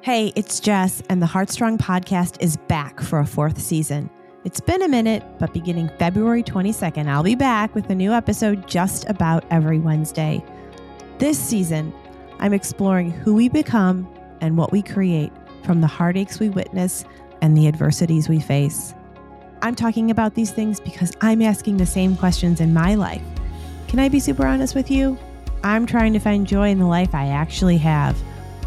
Hey, it's Jess, and the Heartstrong podcast is back for a fourth season. It's been a minute, but beginning February 22nd, I'll be back with a new episode just about every Wednesday. This season, I'm exploring who we become and what we create from the heartaches we witness and the adversities we face. I'm talking about these things because I'm asking the same questions in my life. Can I be super honest with you? I'm trying to find joy in the life I actually have,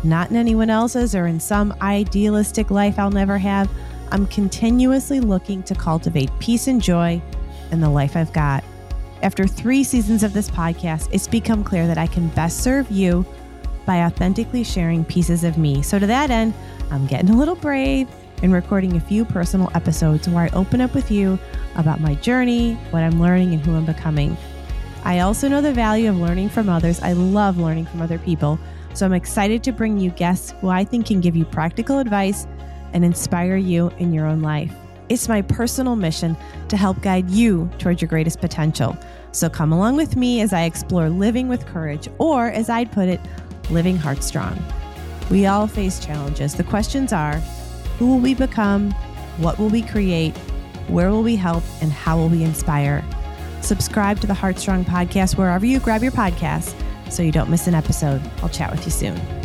not in anyone else's or in some idealistic life I'll never have. I'm continuously looking to cultivate peace and joy in the life I've got. After three seasons of this podcast, it's become clear that I can best serve you by authentically sharing pieces of me. So, to that end, I'm getting a little brave and recording a few personal episodes where I open up with you about my journey, what I'm learning, and who I'm becoming. I also know the value of learning from others. I love learning from other people. So I'm excited to bring you guests who I think can give you practical advice and inspire you in your own life. It's my personal mission to help guide you towards your greatest potential. So come along with me as I explore living with courage, or as I'd put it, living heartstrong. We all face challenges. The questions are who will we become? What will we create? Where will we help? And how will we inspire? Subscribe to the Heartstrong podcast wherever you grab your podcasts so you don't miss an episode. I'll chat with you soon.